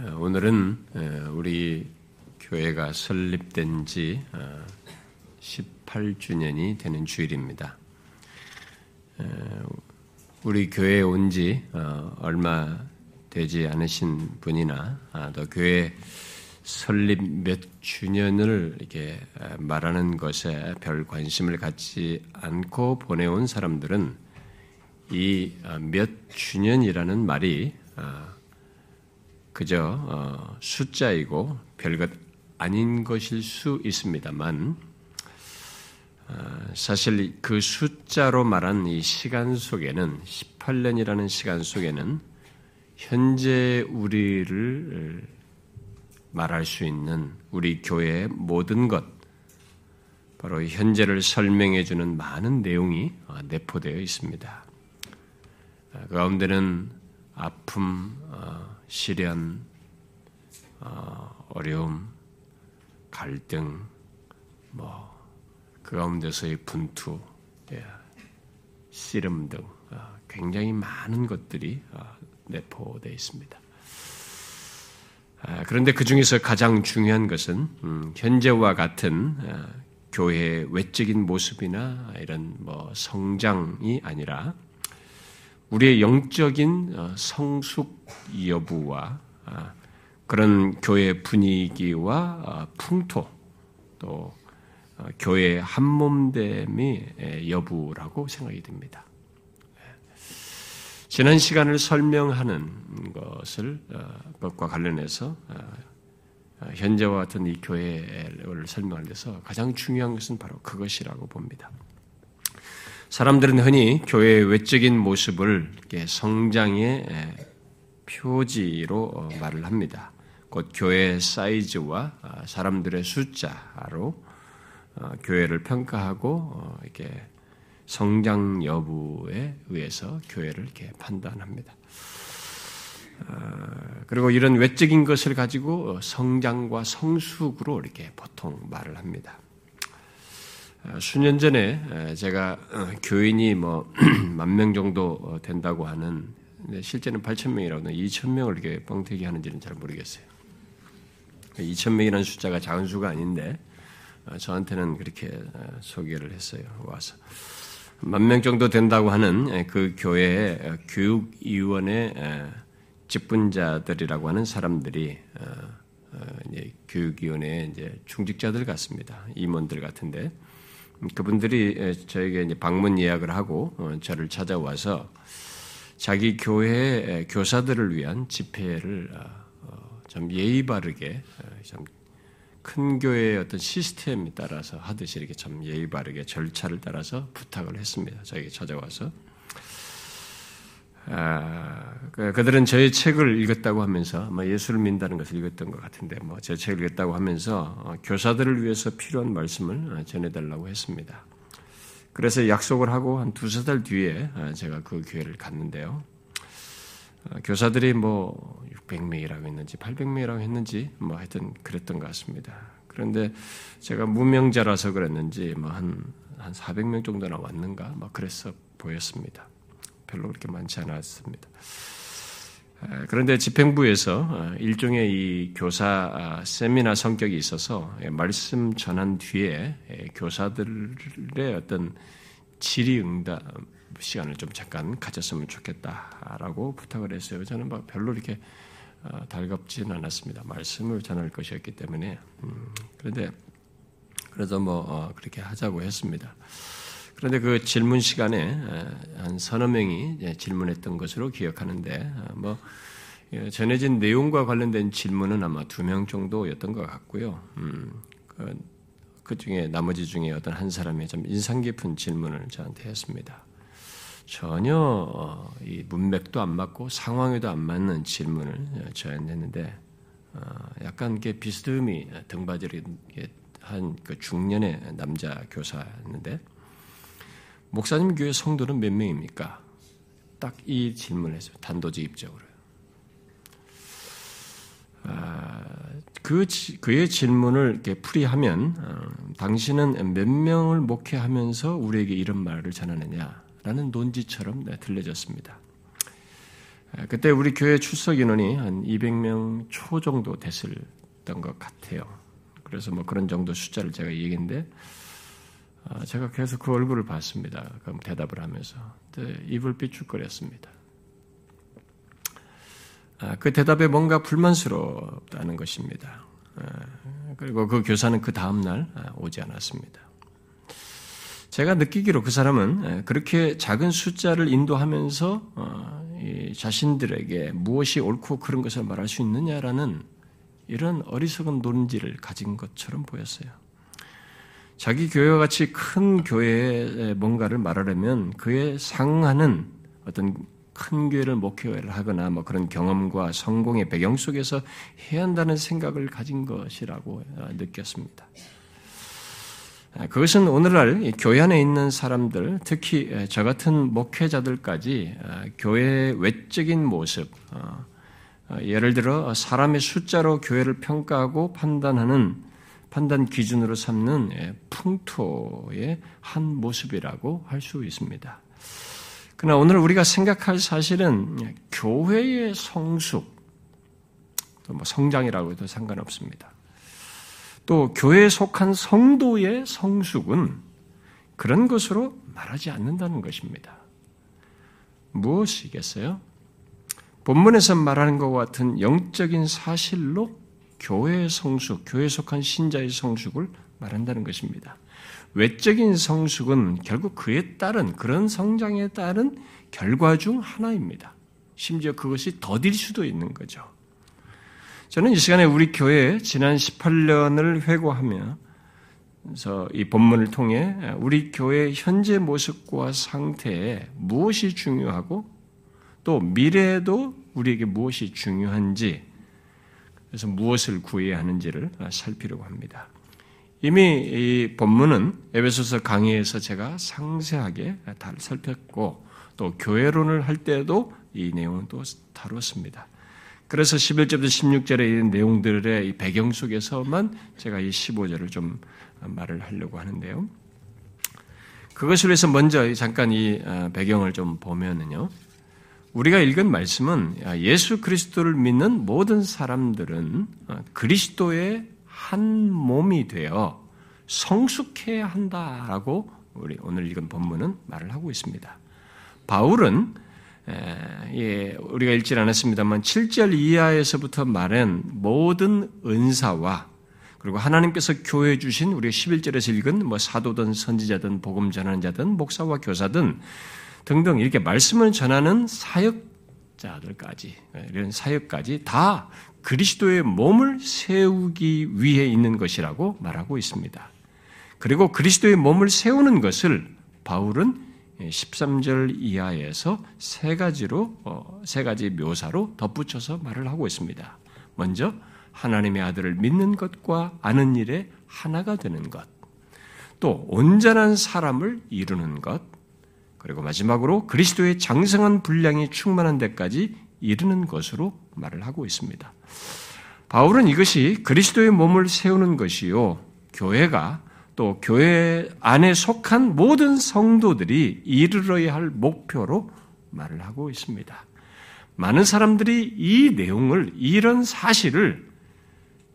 어, 오늘은 어, 우리 교회가 설립된 지 18주년이 되는 주일입니다. 우리 교회에 온 지 얼마 되지 않으신 분이나 아, 또 교회 설립 몇 주년을 이렇게 말하는 것에 별 관심을 갖지 않고 보내온 사람들은 이 몇 주년이라는 말이 아, 그저 어, 숫자이고 별것 아닌 것일 수 있습니다만 어, 사실 그 숫자로 말한 이 시간 속에는 18년이라는 시간 속에는 현재 우리를 말할 수 있는 우리 교회의 모든 것 바로 현재를 설명해 주는 많은 내용이 어, 내포되어 있습니다. 그 가운데는 아픔, 시련, 어, 어려움, 갈등, 뭐, 그 가운데서의 분투, 예, 씨름 등 어, 굉장히 많은 것들이 어, 내포되어 있습니다. 아, 그런데 그 중에서 가장 중요한 것은 음, 현재와 같은 교회의 외적인 모습이나 이런 뭐 성장이 아니라 우리의 영적인 어, 성숙 여부와 아, 그런 교회 분위기와 어, 풍토 또 어, 교회 한몸됨의 여부라고 생각이 됩니다. 지난 시간을 설명하는 것을 것과 관련해서 현재와 같은 이 교회를 설명하는 데서 가장 중요한 것은 바로 그것이라고 봅니다. 사람들은 흔히 교회의 외적인 모습을 성장의 표지로 어, 말을 합니다. 곧 교회 사이즈와 아, 사람들의 숫자로 어, 교회를 평가하고 어, 이렇게 성장 여부에 의해서 교회를 이렇게 판단합니다. 그리고 이런 외적인 것을 가지고 성장과 성숙으로 이렇게 보통 말을 합니다. 어, 수년 전에 제가 어, 교인이 뭐 만 명 정도 어, 된다고 하는 실제는 8천 명이라고 하는 2천 명을 이렇게 뻥튀기 하는지는 잘 모르겠어요. 2천 명이라는 숫자가 작은 수가 아닌데 저한테는 그렇게 소개를 했어요. 와서 만 명 정도 된다고 하는 그 교회의 교육위원회 직분자들이라고 하는 사람들이 교육위원회 이제 중직자들 같습니다. 임원들 같은데 그분들이 저에게 방문 예약을 하고 어, 저를 찾아와서 자기 교회 교사들을 위한 집회를 어, 어, 좀 예의 바르게 참 큰 교회의 어떤 시스템에 따라서 하듯이 이렇게 참 예의 바르게 절차를 따라서 부탁을 했습니다. 저에게 찾아와서 아, 그, 그들은 저의 책을 읽었다고 하면서 아마 예수를 믿는다는 것을 읽었던 것 같은데 뭐 제 책을 읽었다고 하면서 어, 교사들을 위해서 필요한 말씀을 어, 전해달라고 했습니다. 그래서 약속을 하고 한 두세 달 뒤에 어, 제가 그 교회를 갔는데요. 교사들이 뭐 600명이라고 했는지 800명이라고 했는지 뭐 하여튼 그랬던 것 같습니다. 그런데 제가 무명자라서 그랬는지 뭐 한 한 400명 정도나 왔는가 뭐 그래서 보였습니다. 별로 그렇게 많지 않았습니다. 그런데 집행부에서 어, 일종의 이 교사 아, 세미나 성격이 있어서 예, 말씀 전한 뒤에 예, 교사들의 어떤 질의응답 시간을 좀 잠깐 가졌으면 좋겠다라고 부탁을 했어요. 저는 막 별로 이렇게 어, 달갑지는 않았습니다. 말씀을 전할 것이었기 때문에 음, 그런데 그래도 뭐 어, 그렇게 하자고 했습니다. 그런데 그 질문 시간에 한 서너 명이 질문했던 것으로 기억하는데 뭐 예, 전해진 내용과 관련된 질문은 아마 두 명 정도였던 것 같고요. 음, 그, 그, 중에 나머지 중에 어떤 한 사람이 좀 인상 깊은 질문을 저한테 했습니다. 전혀 어, 이 문맥도 안 맞고 상황에도 안 맞는 질문을 저한테 했는데 어, 약간 이게 비스듬히 등받이를 한 그 중년의 남자 교사였는데 목사님 교회 성도는 몇 명입니까? 딱 이 질문을 했어요. 단도직입적으로. 아, 그, 그의 질문을 이렇게 풀이하면, 어, 당신은 몇 명을 목회하면서 우리에게 이런 말을 전하느냐라는 논지처럼 네, 들려졌습니다. 그때 우리 교회 출석 인원이 한 200명 초 정도 됐었던 것 같아요. 그래서 뭐 그런 정도 숫자를 제가 얘기했는데 아, 제가 계속 그 얼굴을 봤습니다. 그럼 대답을 하면서 입을 삐죽거렸습니다. 아, 그 대답에 뭔가 불만스럽다는 것입니다. 아, 그리고 그 교사는 그 다음날 오지 않았습니다. 제가 느끼기로 그 사람은 그렇게 작은 숫자를 인도하면서 어, 자신들에게 무엇이 옳고 그런 것을 말할 수 있느냐라는 이런 어리석은 논지를 가진 것처럼 보였어요. 자기 교회와 같이 큰 교회에 뭔가를 말하려면 그에 상하는 어떤 큰 교회를 목회를 하거나 뭐 그런 경험과 성공의 배경 속에서 해야 한다는 생각을 가진 것이라고 느꼈습니다. 그것은 오늘날 교회 안에 있는 사람들, 특히 저 같은 목회자들까지 교회의 외적인 모습, 어, 어, 예를 들어 사람의 숫자로 교회를 평가하고 판단하는 판단 기준으로 삼는 예, 풍토의 한 모습이라고 할 수 있습니다. 그러나 오늘 우리가 생각할 사실은 예, 교회의 성숙, 뭐 성장이라고 해도 상관없습니다. 또 교회에 속한 성도의 성숙은 그런 것으로 말하지 않는다는 것입니다. 무엇이겠어요? 본문에서 말하는 것과 같은 영적인 사실로 교회의 성숙, 교회에 속한 신자의 성숙을 말한다는 것입니다. 외적인 성숙은 결국 그에 따른 그런 성장에 따른 결과 중 하나입니다. 심지어 그것이 더딜 수도 있는 거죠. 저는 이 시간에 우리 교회 지난 18년을 회고하며 이 본문을 통해 우리 교회의 현재 모습과 상태에 무엇이 중요하고 또 미래에도 우리에게 무엇이 중요한지 그래서 무엇을 구해야 하는지를 살피려고 합니다. 이미 이 본문은 에베소서 강의에서 제가 상세하게 다 살폈고 또 교회론을 할 때도 이 내용은 또 다뤘습니다. 그래서 11절부터 16절의 이 내용들의 이 배경 속에서만 제가 이 15절을 좀 말을 하려고 하는데요. 그것을 위해서 먼저 잠깐 이 어, 배경을 좀 보면은요. 우리가 읽은 말씀은 예수 그리스도를 믿는 모든 사람들은 어, 그리스도의 한 몸이 되어 성숙해야 한다라고 우리 오늘 읽은 본문은 말을 하고 있습니다. 바울은 예, 우리가 읽지 않았습니다만 7절 이하에서부터 말한 모든 은사와 그리고 하나님께서 교회 주신 우리가 11절에서 읽은 뭐 사도든 선지자든 복음 전하는 자든 목사와 교사든 등등 이렇게 말씀을 전하는 사역자들까지 이런 사역까지 다 그리스도의 몸을 세우기 위해 있는 것이라고 말하고 있습니다. 그리고 그리스도의 몸을 세우는 것을 바울은 13절 이하에서 세 가지로 어, 세 가지 묘사로 덧붙여서 말을 하고 있습니다. 먼저 하나님의 아들을 믿는 것과 아는 일에 하나가 되는 것, 또 온전한 사람을 이루는 것, 그리고 마지막으로 그리스도의 장성한 분량이 충만한 데까지 이르는 것으로 말을 하고 있습니다. 바울은 이것이 그리스도의 몸을 세우는 것이요. 교회가 또 교회 안에 속한 모든 성도들이 이르러야 할 목표로 말을 하고 있습니다. 많은 사람들이 이 내용을, 이런 사실을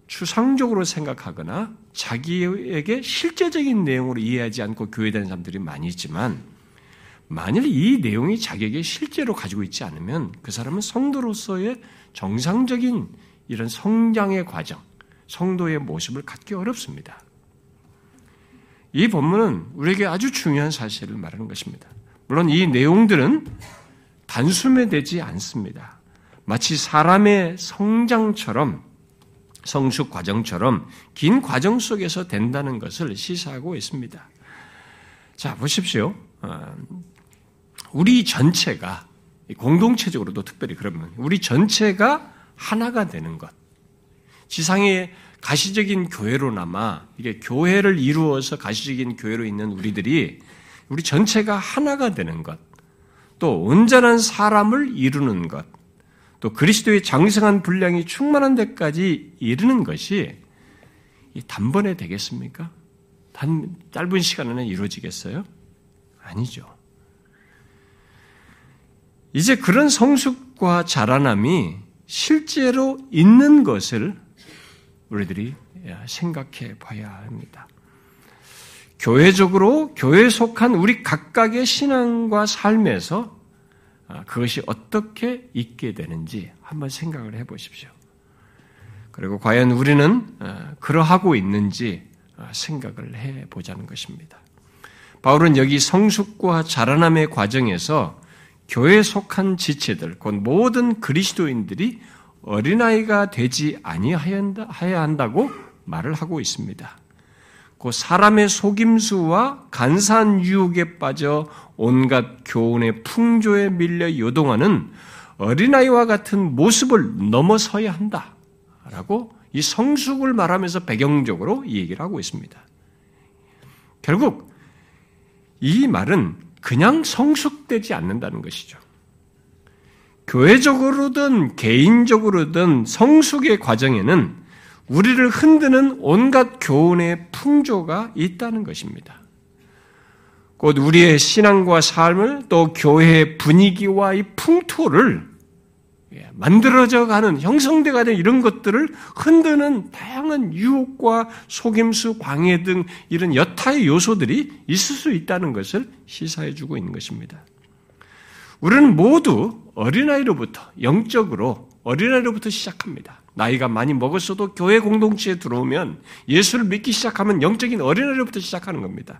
추상적으로 생각하거나 자기에게 실제적인 내용으로 이해하지 않고 교회에 다니는 사람들이 많이 있지만 만일 이 내용이 자기에게 실제로 가지고 있지 않으면 그 사람은 성도로서의 정상적인 이런 성장의 과정, 성도의 모습을 갖기 어렵습니다. 이 본문은 우리에게 아주 중요한 사실을 말하는 것입니다. 물론 이 내용들은 단숨에 되지 않습니다. 마치 사람의 성장처럼 성숙 과정처럼 긴 과정 속에서 된다는 것을 시사하고 있습니다. 자, 보십시오. 어, 우리 전체가 공동체적으로도 특별히 그러면 우리 전체가 하나가 되는 것. 지상의 가시적인 교회로나마 이게 교회를 이루어서 가시적인 교회로 있는 우리들이 우리 전체가 하나가 되는 것. 또 온전한 사람을 이루는 것. 또 그리스도의 장성한 분량이 충만한 데까지 이르는 것이 단번에 되겠습니까? 단 짧은 시간 안에 이루어지겠어요? 아니죠. 이제 그런 성숙 성숙과 자라남이 실제로 있는 것을 우리들이 생각해 봐야 합니다. 교회적으로 교회에 속한 우리 각각의 신앙과 삶에서 아, 그것이 어떻게 있게 되는지 한번 생각을 해 보십시오. 그리고 과연 우리는 아, 그러하고 있는지 아, 생각을 해 보자는 것입니다. 바울은 여기 성숙과 자라남의 과정에서 교회에 속한 지체들, 곧 모든 그리스도인들이 어린아이가 되지 아니하여야 한다고 말을 하고 있습니다. 그 사람의 속임수와 간사한 유혹에 빠져 온갖 교훈의 풍조에 밀려 요동하는 어린아이와 같은 모습을 넘어서야 한다. 라고 이 성숙을 말하면서 배경적으로 이 얘기를 하고 있습니다. 결국 이 말은 그냥 성숙되지 않는다는 것이죠. 교회적으로든 개인적으로든 성숙의 과정에는 우리를 흔드는 온갖 교훈의 풍조가 있다는 것입니다. 곧 우리의 신앙과 삶을 또 교회의 분위기와 이 풍토를 예, 만들어져 가는 형성돼 가는 이런 것들을 흔드는 다양한 유혹과 속임수, 방해 등 이런 여타의 요소들이 있을 수 있다는 것을 시사해 주고 있는 것입니다. 우리는 모두 어린아이로부터 영적으로 어린아이로부터 시작합니다. 나이가 많이 먹었어도 교회 공동체에 들어오면 예수를 믿기 시작하면 영적인 어린아이로부터 시작하는 겁니다.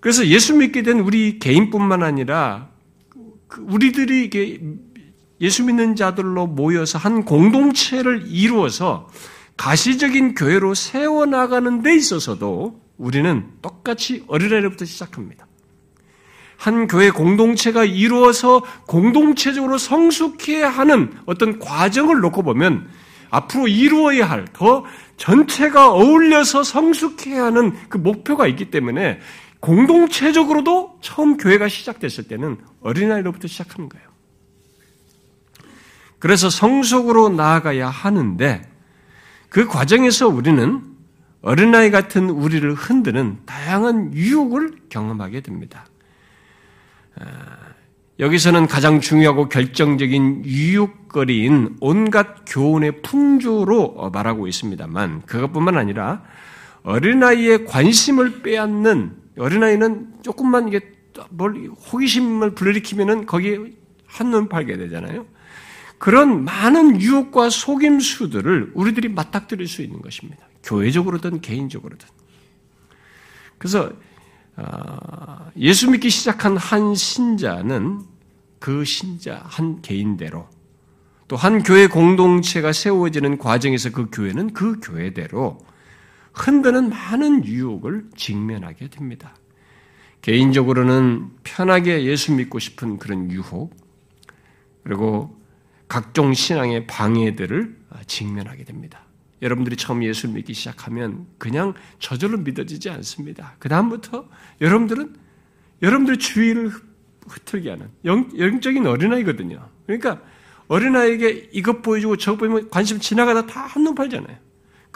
그래서 예수 믿게 된 우리 개인뿐만 아니라 그 우리들이 예수 믿는 자들로 모여서 한 공동체를 이루어서 가시적인 교회로 세워나가는 데 있어서도 우리는 똑같이 어린아이로부터 시작합니다. 한 교회 공동체가 이루어서 공동체적으로 성숙해야 하는 어떤 과정을 놓고 보면 앞으로 이루어야 할, 더 전체가 어울려서 성숙해야 하는 그 목표가 있기 때문에 공동체적으로도 처음 교회가 시작됐을 때는 어린아이로부터 시작하는 거예요. 그래서 성숙으로 나아가야 하는데 그 과정에서 우리는 어린아이 같은 우리를 흔드는 다양한 유혹을 경험하게 됩니다. 여기서는 가장 중요하고 결정적인 유혹거리인 온갖 교훈의 풍조로 말하고 있습니다만 그것뿐만 아니라 어린아이의 관심을 빼앗는 어린아이는 조금만 이게 뭘 호기심을 불러일으키면은 거기에 한눈 팔게 되잖아요. 그런 많은 유혹과 속임수들을 우리들이 맞닥뜨릴 수 있는 것입니다. 교회적으로든 개인적으로든. 그래서 아, 예수 믿기 시작한 한 신자는 그 신자 한 개인대로 또 한 교회 공동체가 세워지는 과정에서 그 교회는 그 교회대로 흔드는 많은 유혹을 직면하게 됩니다. 개인적으로는 편하게 예수 믿고 싶은 그런 유혹, 그리고 각종 신앙의 방해들을 직면하게 됩니다. 여러분들이 처음 예수를 믿기 시작하면 그냥 저절로 믿어지지 않습니다. 그다음부터 여러분들은 여러분들의 주의를 흐트게 하는 영, 영적인 어린아이거든요. 그러니까 어린아이에게 이것 보여주고 저것 보이면 관심 지나가다 다 한눈 팔잖아요.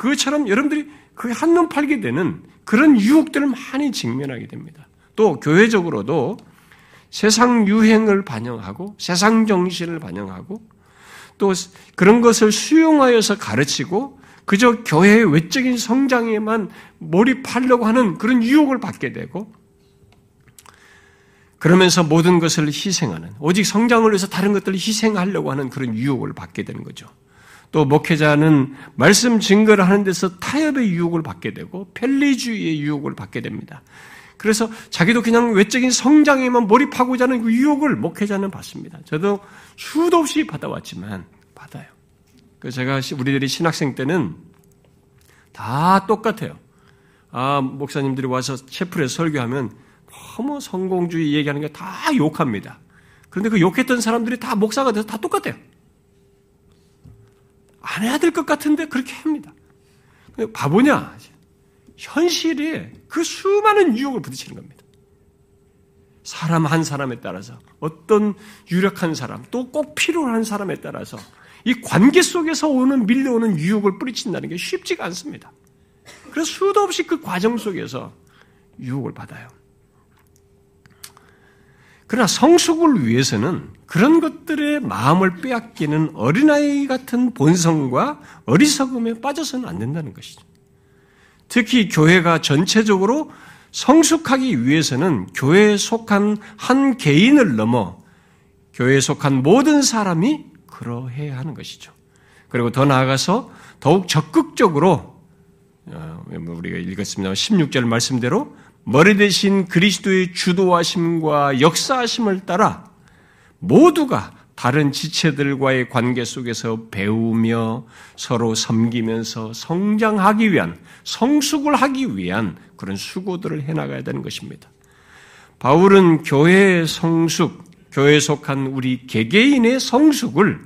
그것처럼 여러분들이 그게 한눈 팔게 되는 그런 유혹들을 많이 직면하게 됩니다. 또 교회적으로도 세상 유행을 반영하고 세상 정신을 반영하고 또 그런 것을 수용하여서 가르치고 그저 교회의 외적인 성장에만 몰입하려고 하는 그런 유혹을 받게 되고 그러면서 모든 것을 희생하는 오직 성장을 위해서 다른 것들을 희생하려고 하는 그런 유혹을 받게 되는 거죠. 또 목회자는 말씀 증거를 하는 데서 타협의 유혹을 받게 되고 편리주의의 유혹을 받게 됩니다. 그래서 자기도 그냥 외적인 성장에만 몰입하고자 하는 그 유혹을 목회자는 받습니다. 저도 수도 없이 받아왔지만 받아요. 그 제가 우리들이 신학생 때는 다 똑같아요. 아, 목사님들이 와서 채플에 설교하면 너무 성공주의 얘기하는 게 다 욕합니다. 그런데 그 욕했던 사람들이 다 목사가 돼서 다 똑같아요. 안 해야 될 것 같은데 그렇게 합니다. 바보냐? 현실에 그 수많은 유혹을 부딪히는 겁니다. 사람 한 사람에 따라서 어떤 유력한 사람 또 꼭 필요한 사람에 따라서 이 관계 속에서 오는 밀려오는 유혹을 뿌리친다는 게 쉽지가 않습니다. 그래서 수도 없이 그 과정 속에서 유혹을 받아요. 그러나 성숙을 위해서는 그런 것들의 마음을 빼앗기는 어린아이 같은 본성과 어리석음에 빠져서는 안 된다는 것이죠. 특히 교회가 전체적으로 성숙하기 위해서는 교회에 속한 한 개인을 넘어 교회에 속한 모든 사람이 그러해야 하는 것이죠. 그리고 더 나아가서 더욱 적극적으로 어, 뭐 우리가 읽었습니다. 16절 말씀대로 머리 대신 그리스도의 주도하심과 역사하심을 따라 모두가 다른 지체들과의 관계 속에서 배우며 서로 섬기면서 성장하기 위한, 성숙을 하기 위한 그런 수고들을 해나가야 되는 것입니다. 바울은 교회의 성숙, 교회에 속한 우리 개개인의 성숙을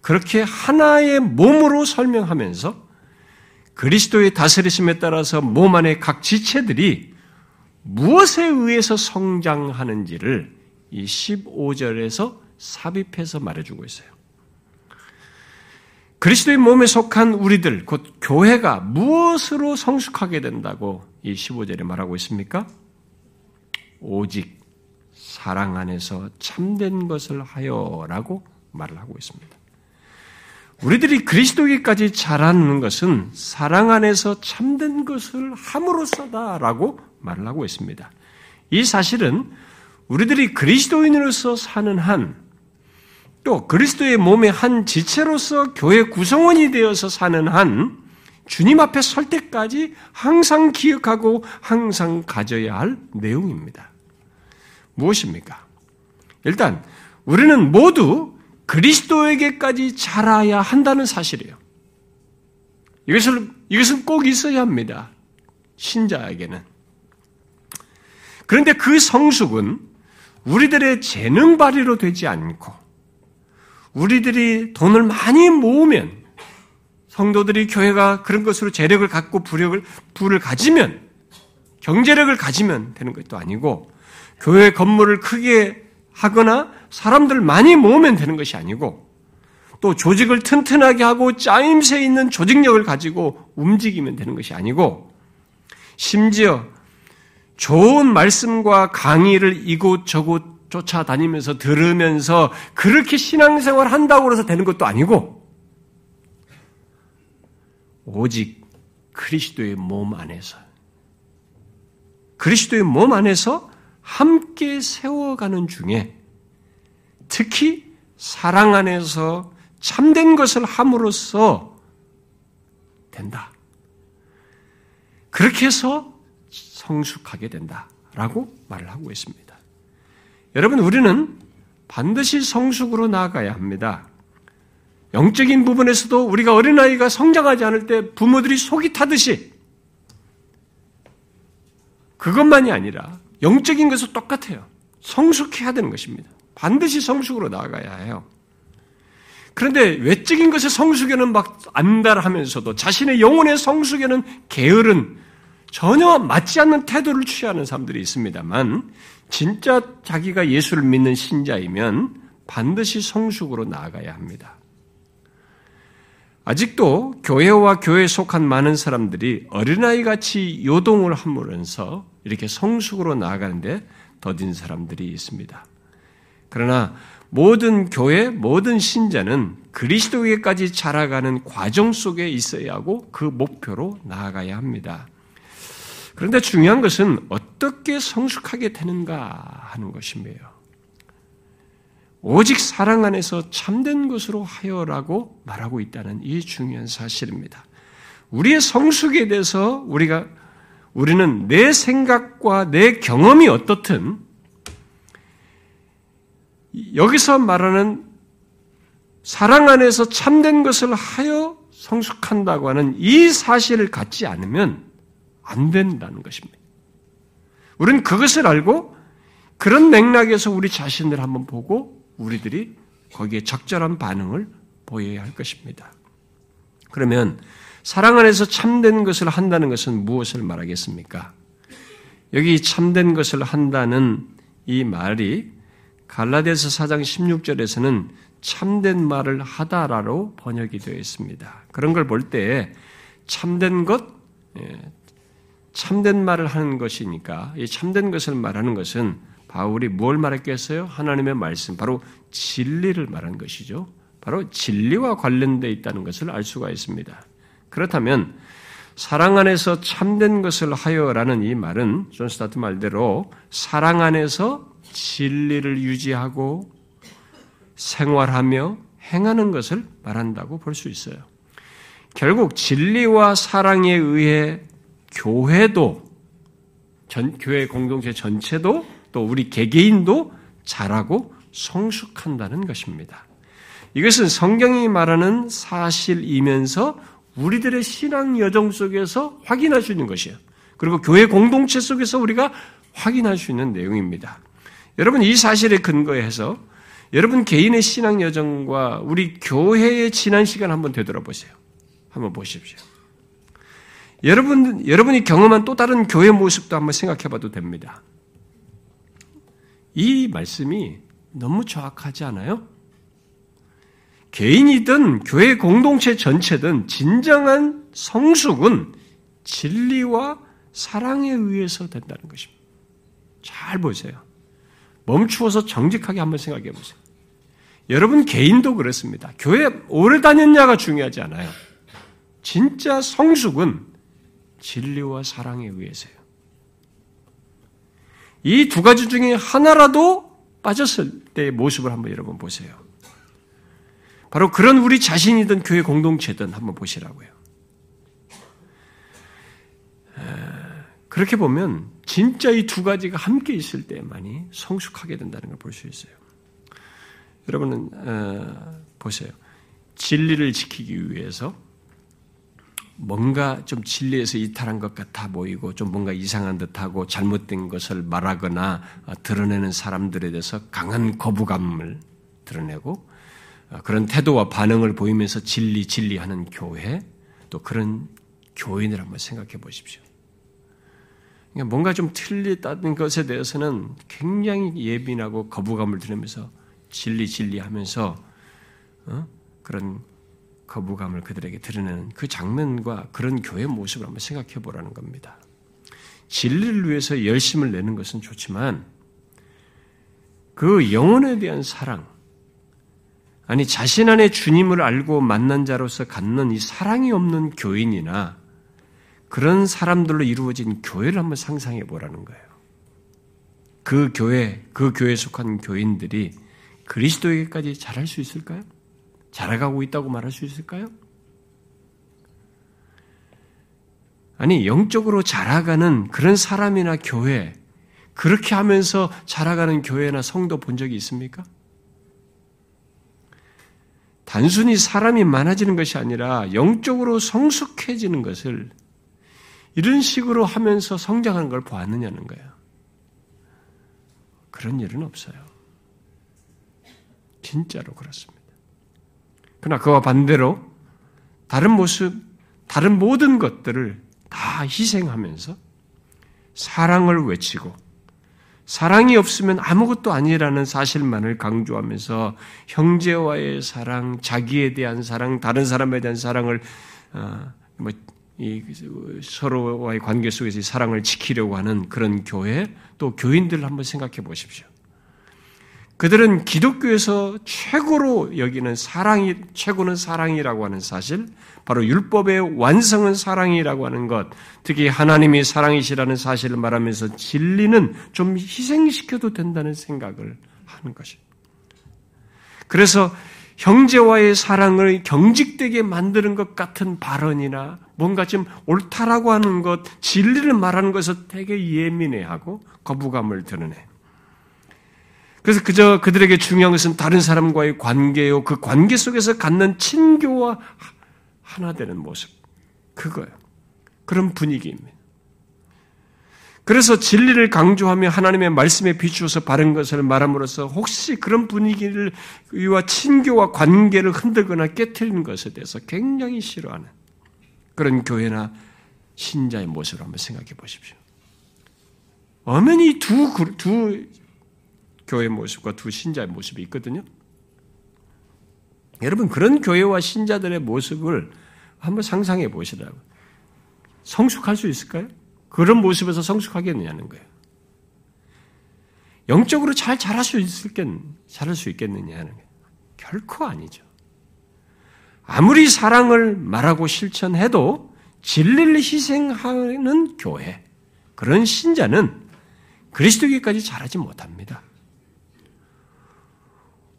그렇게 하나의 몸으로 설명하면서 그리스도의 다스리심에 따라서 몸 안의 각 지체들이 무엇에 의해서 성장하는지를 이 15절에서 삽입해서 말해주고 있어요. 그리스도의 몸에 속한 우리들, 곧 교회가 무엇으로 성숙하게 된다고 이 15절에 말하고 있습니까? 오직 사랑 안에서 참된 것을 하여라고 말을 하고 있습니다. 우리들이 그리스도에까지 자라는 것은 사랑 안에서 참된 것을 함으로써다라고 말을 하고 있습니다. 이 사실은 우리들이 그리스도인으로서 사는 한, 또 그리스도의 몸의 한 지체로서 교회 구성원이 되어서 사는 한, 주님 앞에 설 때까지 항상 기억하고 항상 가져야 할 내용입니다. 무엇입니까? 일단, 우리는 모두 그리스도에게까지 자라야 한다는 사실이에요. 이것을, 이것은 꼭 있어야 합니다. 신자에게는. 그런데 그 성숙은 우리들의 재능 발휘로 되지 않고, 우리들이 돈을 많이 모으면, 성도들이 교회가 그런 것으로 재력을 갖고 부력을, 부를 가지면, 경제력을 가지면 되는 것도 아니고, 교회 건물을 크게 하거나 사람들 많이 모으면 되는 것이 아니고 또 조직을 튼튼하게 하고 짜임새 있는 조직력을 가지고 움직이면 되는 것이 아니고 심지어 좋은 말씀과 강의를 이곳저곳 쫓아다니면서 들으면서 그렇게 신앙생활 한다고 해서 되는 것도 아니고 오직 그리스도의 몸 안에서 그리스도의 몸 안에서 함께 세워가는 중에 특히 사랑 안에서 참된 것을 함으로써 된다. 그렇게 해서 성숙하게 된다라고 말을 하고 있습니다. 여러분, 우리는 반드시 성숙으로 나아가야 합니다. 영적인 부분에서도 우리가 어린아이가 성장하지 않을 때 부모들이 속이 타듯이 그것만이 아니라 영적인 것은 똑같아요. 성숙해야 되는 것입니다. 반드시 성숙으로 나아가야 해요. 그런데 외적인 것의 성숙에는 막 안달하면서도 자신의 영혼의 성숙에는 게으른 전혀 맞지 않는 태도를 취하는 사람들이 있습니다만 진짜 자기가 예수를 믿는 신자이면 반드시 성숙으로 나아가야 합니다. 아직도 교회와 교회에 속한 많은 사람들이 어린아이 같이 요동을 하면서 이렇게 성숙으로 나아가는데 더딘 사람들이 있습니다. 그러나 모든 교회, 모든 신자는 그리스도에까지 자라가는 과정 속에 있어야 하고 그 목표로 나아가야 합니다. 그런데 중요한 것은 어떻게 성숙하게 되는가 하는 것입니다. 오직 사랑 안에서 참된 것으로 하여라고 말하고 있다는 이 중요한 사실입니다. 우리의 성숙에 대해서 우리가 우리는 내 생각과 내 경험이 어떻든 여기서 말하는 사랑 안에서 참된 것을 하여 성숙한다고 하는 이 사실을 갖지 않으면 안 된다는 것입니다. 우리는 그것을 알고 그런 맥락에서 우리 자신을 한번 보고 우리들이 거기에 적절한 반응을 보여야 할 것입니다. 그러면 사랑 안에서 참된 것을 한다는 것은 무엇을 말하겠습니까? 여기 참된 것을 한다는 이 말이 갈라디아서 4장 16절에서는 참된 말을 하다라로 번역이 되어 있습니다. 그런 걸 볼 때 참된 것, 예, 참된 말을 하는 것이니까 이 참된 것을 말하는 것은 바울이 뭘 말했겠어요? 하나님의 말씀, 바로 진리를 말한 것이죠. 바로 진리와 관련되어 있다는 것을 알 수가 있습니다. 그렇다면 사랑 안에서 참된 것을 하여라는 이 말은 존 스토트 말대로 사랑 안에서 진리를 유지하고 생활하며 행하는 것을 말한다고 볼 수 있어요. 결국 진리와 사랑에 의해 교회도 전, 교회 공동체 전체도 또 우리 개개인도 자라고 성숙한다는 것입니다. 이것은 성경이 말하는 사실이면서 우리들의 신앙 여정 속에서 확인할 수 있는 것이에요. 그리고 교회 공동체 속에서 우리가 확인할 수 있는 내용입니다. 여러분 이 사실에 근거해서 여러분 개인의 신앙 여정과 우리 교회의 지난 시간 한번 되돌아보세요. 한번 보십시오. 여러분, 여러분이 경험한 또 다른 교회 모습도 한번 생각해 봐도 됩니다. 이 말씀이 너무 정확하지 않아요? 개인이든 교회 공동체 전체든 진정한 성숙은 진리와 사랑에 의해서 된다는 것입니다. 잘 보세요. 멈추어서 정직하게 한번 생각해 보세요. 여러분 개인도 그렇습니다. 교회 오래 다녔냐가 중요하지 않아요. 진짜 성숙은 진리와 사랑에 의해서요. 이 두 가지 중에 하나라도 빠졌을 때의 모습을 한번 여러분 보세요. 바로 그런 우리 자신이든 교회 공동체든 한번 보시라고요. 그렇게 보면 진짜 이 두 가지가 함께 있을 때만이 성숙하게 된다는 걸 볼 수 있어요. 여러분은 어, 보세요. 진리를 지키기 위해서 뭔가 좀 진리에서 이탈한 것 같아 보이고 좀 뭔가 이상한 듯하고 잘못된 것을 말하거나 어, 드러내는 사람들에 대해서 강한 거부감을 드러내고 어, 그런 태도와 반응을 보이면서 진리 진리 하는 교회 또 그런 교인을 한번 생각해 보십시오. 그러니까 뭔가 좀 틀리다는 것에 대해서는 굉장히 예민하고 거부감을 들으면서 진리 진리 하면서 어? 그런 거부감을 그들에게 드러내는 그 장면과 그런 교회 모습을 한번 생각해 보라는 겁니다. 진리를 위해서 열심을 내는 것은 좋지만 그 영혼에 대한 사랑, 아니 자신 안에 주님을 알고 만난 자로서 갖는 이 사랑이 없는 교인이나 그런 사람들로 이루어진 교회를 한번 상상해 보라는 거예요. 그 교회, 그 교회에 속한 교인들이 그리스도에게까지 잘할 수 있을까요? 자라가고 있다고 말할 수 있을까요? 아니, 영적으로 자라가는 그런 사람이나 교회, 그렇게 하면서 자라가는 교회나 성도 본 적이 있습니까? 단순히 사람이 많아지는 것이 아니라 영적으로 성숙해지는 것을 이런 식으로 하면서 성장하는 걸 보았느냐는 거예요. 그런 일은 없어요. 진짜로 그렇습니다. 그러나 그와 반대로 다른 모습, 다른 모든 것들을 다 희생하면서 사랑을 외치고 사랑이 없으면 아무것도 아니라는 사실만을 강조하면서 형제와의 사랑, 자기에 대한 사랑, 다른 사람에 대한 사랑을 어, 뭐 이 서로와의 관계 속에서 사랑을 지키려고 하는 그런 교회 또 교인들을 한번 생각해 보십시오. 그들은 기독교에서 최고로 여기는 사랑이, 최고는 사랑이라고 하는 사실, 바로 율법의 완성은 사랑이라고 하는 것, 특히 하나님이 사랑이시라는 사실을 말하면서 진리는 좀 희생시켜도 된다는 생각을 하는 것입니다. 그래서 형제와의 사랑을 경직되게 만드는 것 같은 발언이나 뭔가 좀 옳다라고 하는 것, 진리를 말하는 것에 되게 예민해하고 거부감을 드러내. 그래서 그저 그들에게 중요한 것은 다른 사람과의 관계요. 그 관계 속에서 갖는 친교와 하나 되는 모습. 그거예요. 그런 분위기입니다. 그래서 진리를 강조하며 하나님의 말씀에 비추어서 바른 것을 말함으로써 혹시 그런 분위기를 와 친교와 관계를 흔들거나 깨뜨리는 것에 대해서 굉장히 싫어하는 그런 교회나 신자의 모습을 한번 생각해 보십시오. 엄연히 두, 두 교회의 모습과 두 신자의 모습이 있거든요. 여러분 그런 교회와 신자들의 모습을 한번 상상해 보시라고. 성숙할 수 있을까요? 그런 모습에서 성숙하겠느냐는 거예요. 영적으로 잘 자랄 수 있겠, 자랄 수 있겠느냐 하는 게 결코 아니죠. 아무리 사랑을 말하고 실천해도 진리를 희생하는 교회, 그런 신자는 그리스도교까지 자라지 못합니다.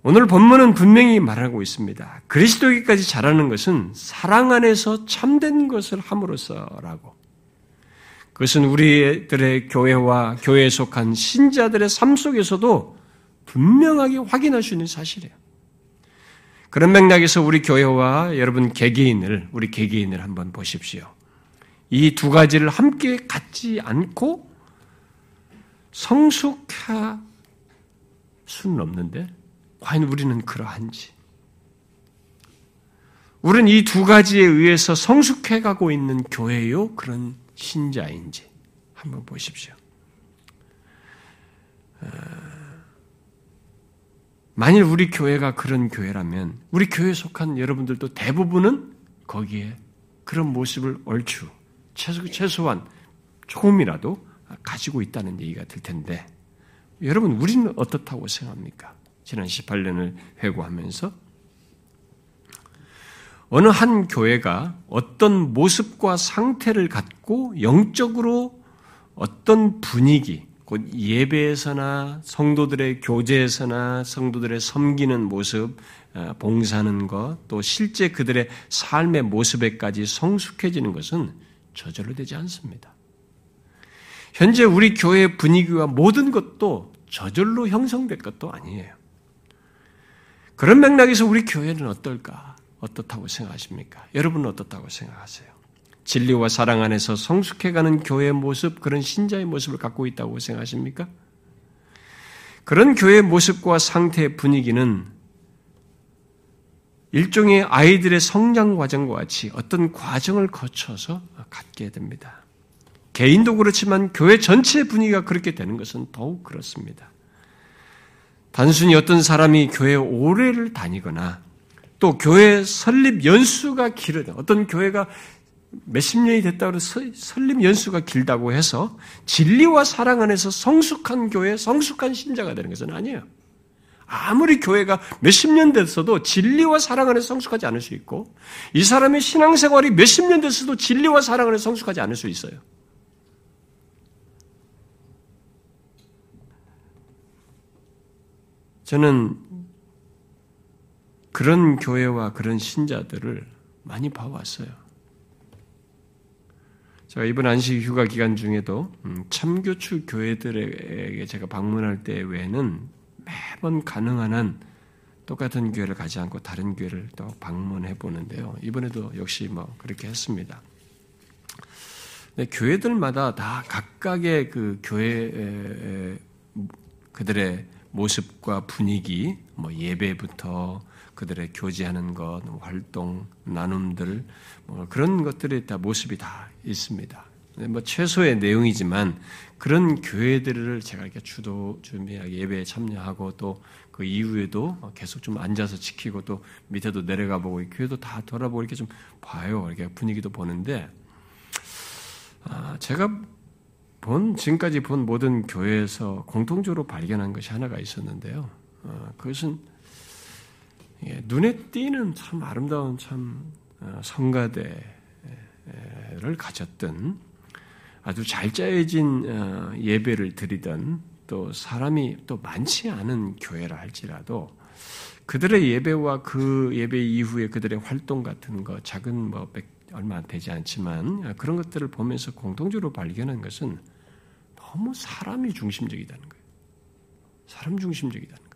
오늘 본문은 분명히 말하고 있습니다. 그리스도교까지 자라는 것은 사랑 안에서 참된 것을 함으로써라고. 그것은 우리들의 교회와 교회에 속한 신자들의 삶 속에서도 분명하게 확인할 수 있는 사실이에요. 그런 맥락에서 우리 교회와 여러분 개개인을, 우리 개개인을 한번 보십시오. 이 두 가지를 함께 갖지 않고 성숙할 수는 없는데, 과연 우리는 그러한지. 우리는 이 두 가지에 의해서 성숙해 가고 있는 교회요? 그런 신자인지 한번 보십시오. 어, 만일 우리 교회가 그런 교회라면 우리 교회에 속한 여러분들도 대부분은 거기에 그런 모습을 얼추 최소, 한 조금이라도 가지고 있다는 얘기가 될 텐데 여러분 우리는 어떻다고 생각합니까? 지난 18년을 회고하면서 어느 한 교회가 어떤 모습과 상태를 갖고 영적으로 어떤 분위기, 곧 예배에서나 성도들의 교제에서나 성도들의 섬기는 모습, 어, 봉사하는 것, 또 실제 그들의 삶의 모습에까지 성숙해지는 것은 저절로 되지 않습니다. 현재 우리 교회의 분위기와 모든 것도 저절로 형성될 것도 아니에요. 그런 맥락에서 우리 교회는 어떨까? 어떻다고 생각하십니까? 여러분은 어떻다고 생각하세요? 진리와 사랑 안에서 성숙해가는 교회의 모습, 그런 신자의 모습을 갖고 있다고 생각하십니까? 그런 교회의 모습과 상태의 분위기는 일종의 아이들의 성장 과정과 같이 어떤 과정을 거쳐서 갖게 됩니다. 개인도 그렇지만 교회 전체 분위기가 그렇게 되는 것은 더욱 그렇습니다. 단순히 어떤 사람이 교회 오래를 다니거나 또 교회 설립 연수가 길어다. 어떤 교회가 몇십 년이 됐다고 해서 설립 연수가 길다고 해서 진리와 사랑 안에서 성숙한 교회, 성숙한 신자가 되는 것은 아니에요. 아무리 교회가 몇십 년 됐어도 진리와 사랑 안에서 성숙하지 않을 수 있고 이 사람의 신앙생활이 몇십 년 됐어도 진리와 사랑 안에서 성숙하지 않을 수 있어요. 저는 그런 교회와 그런 신자들을 많이 봐왔어요. 제가 이번 안식 휴가 기간 중에도 음, 참교추 교회들에게 제가 방문할 때 외에는 매번 가능한 한 똑같은 교회를 가지 않고 다른 교회를 또 방문해 보는데요. 이번에도 역시 뭐 그렇게 했습니다. 교회들마다 다 각각의 그 교회 그들의 모습과 분위기, 뭐 예배부터 그들의 교제하는 것, 활동, 나눔들 뭐 그런 것들이 다 모습이 다 있습니다. 뭐 최소의 내용이지만 그런 교회들을 제가 이렇게 주도 준비하게 예배에 참여하고 또 그 이후에도 계속 좀 앉아서 지키고 또 밑에도 내려가 보고 교회도 다 돌아보고 이렇게 좀 봐요. 이렇게 분위기도 보는데 아, 제가 본 지금까지 본 모든 교회에서 공통적으로 발견한 것이 하나가 있었는데요. 어, 그것은 눈에 띄는 참 아름다운 참 어, 성가대를 가졌던 아주 잘 짜여진 어, 예배를 드리던 또 사람이 또 많지 않은 교회라 할지라도 그들의 예배와 그 예배 이후에 그들의 활동 같은 거 작은 뭐 얼마 되지 않지만 그런 것들을 보면서 공통적으로 발견한 것은 너무 사람이 중심적이다는 거예요. 사람 중심적이다는 거예요.